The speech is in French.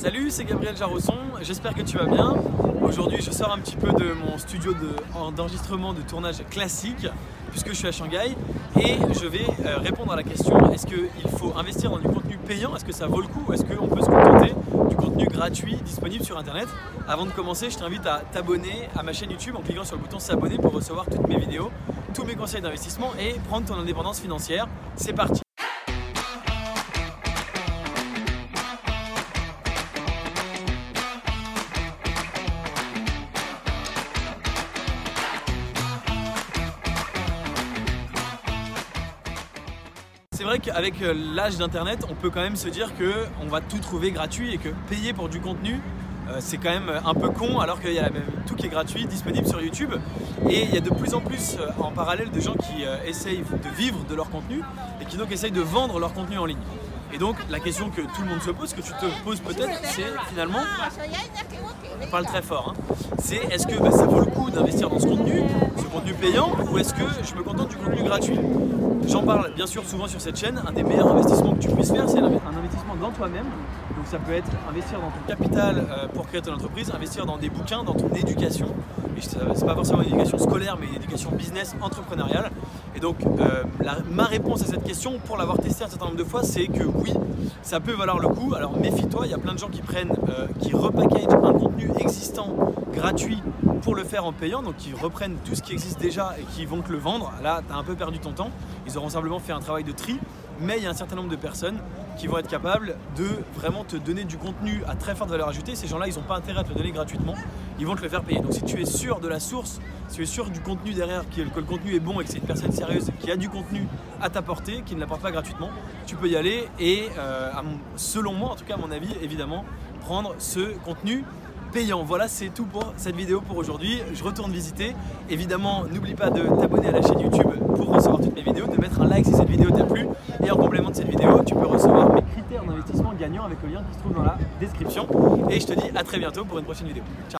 Salut, c'est Gabriel Jarosson, j'espère que tu vas bien. Aujourd'hui, je sors un petit peu de mon studio d'enregistrement de, tournage classique, puisque je suis à Shanghai, et je vais euh, répondre à la question est-ce qu'il faut investir dans du contenu payant? Est-ce que ça vaut le coup? Est-ce qu'on peut se contenter du contenu gratuit disponible sur Internet? Avant de commencer, je t'invite à t'abonner à ma chaîne YouTube en cliquant sur le bouton s'abonner pour recevoir toutes mes vidéos, tous mes conseils d'investissement et prendre ton indépendance financière. C'est parti c'est vrai qu'avec euh, l'âge d'internet, on peut quand même se dire que on va tout trouver gratuit et que payer pour du contenu, euh, c'est quand même un peu con alors qu'il y a tout qui est gratuit disponible sur YouTube et il y a de plus en plus euh, en parallèle de gens qui essayent de vivre de leur contenu et qui donc essayent de vendre leur contenu en ligne. Et donc la question que tout le monde se pose, que tu te poses peut-être, c'est finalement, on parle très fort, hein, c'est est-ce que bah, ça vaut le coup d'investir dans ce contenu, payant, ou est-ce que je me contente du contenu gratuit? J'en parle bien sûr souvent sur cette chaîne. Un des meilleurs investissements que tu puisses faire, c'est un investissement dans toi-même. Donc ça peut être investir dans ton capital euh, pour créer ton entreprise, investir dans des bouquins, dans ton éducation. Et c'est pas forcément une éducation scolaire, mais une éducation business, entrepreneuriale. Et donc euh, ma réponse à cette question, pour l'avoir testé un certain nombre de fois, c'est que oui, ça peut valoir le coup. Alors méfie-toi, il y a plein de gens qui prennent, euh, qui repackagent un contenu existant gratuit pour le faire en payant, donc qui reprennent tout ce qui existe déjà et qui vont te le vendre. Là, tu as un peu perdu ton temps. Ils auront simplement fait un travail de tri, mais il y a un certain nombre de personnes qui vont être capables de vraiment te donner du contenu à très forte valeur ajoutée. Ces gens-là, ils n'ont pas intérêt à te le donner gratuitement, ils vont te le faire payer. Donc si tu es sûr de la source, si tu es sûr du contenu derrière, que le contenu est bon et que c'est une personne sérieuse qui a du contenu à t'apporter, qui ne l'apporte pas gratuitement, tu peux y aller et euh, selon moi, en tout cas à mon avis, évidemment, prendre ce contenu payant. Voilà, c'est tout pour cette vidéo pour aujourd'hui. Je retourne visiter. Évidemment, n'oublie pas de t'abonner à la chaîne YouTube pour recevoir toutes mes vidéos, de mettre un like si cette vidéo t'a plu. Et en complément de cette vidéo, tu peux recevoir mes critères d'investissement gagnants avec le lien qui se trouve dans la description. Et je te dis à très bientôt pour une prochaine vidéo. Ciao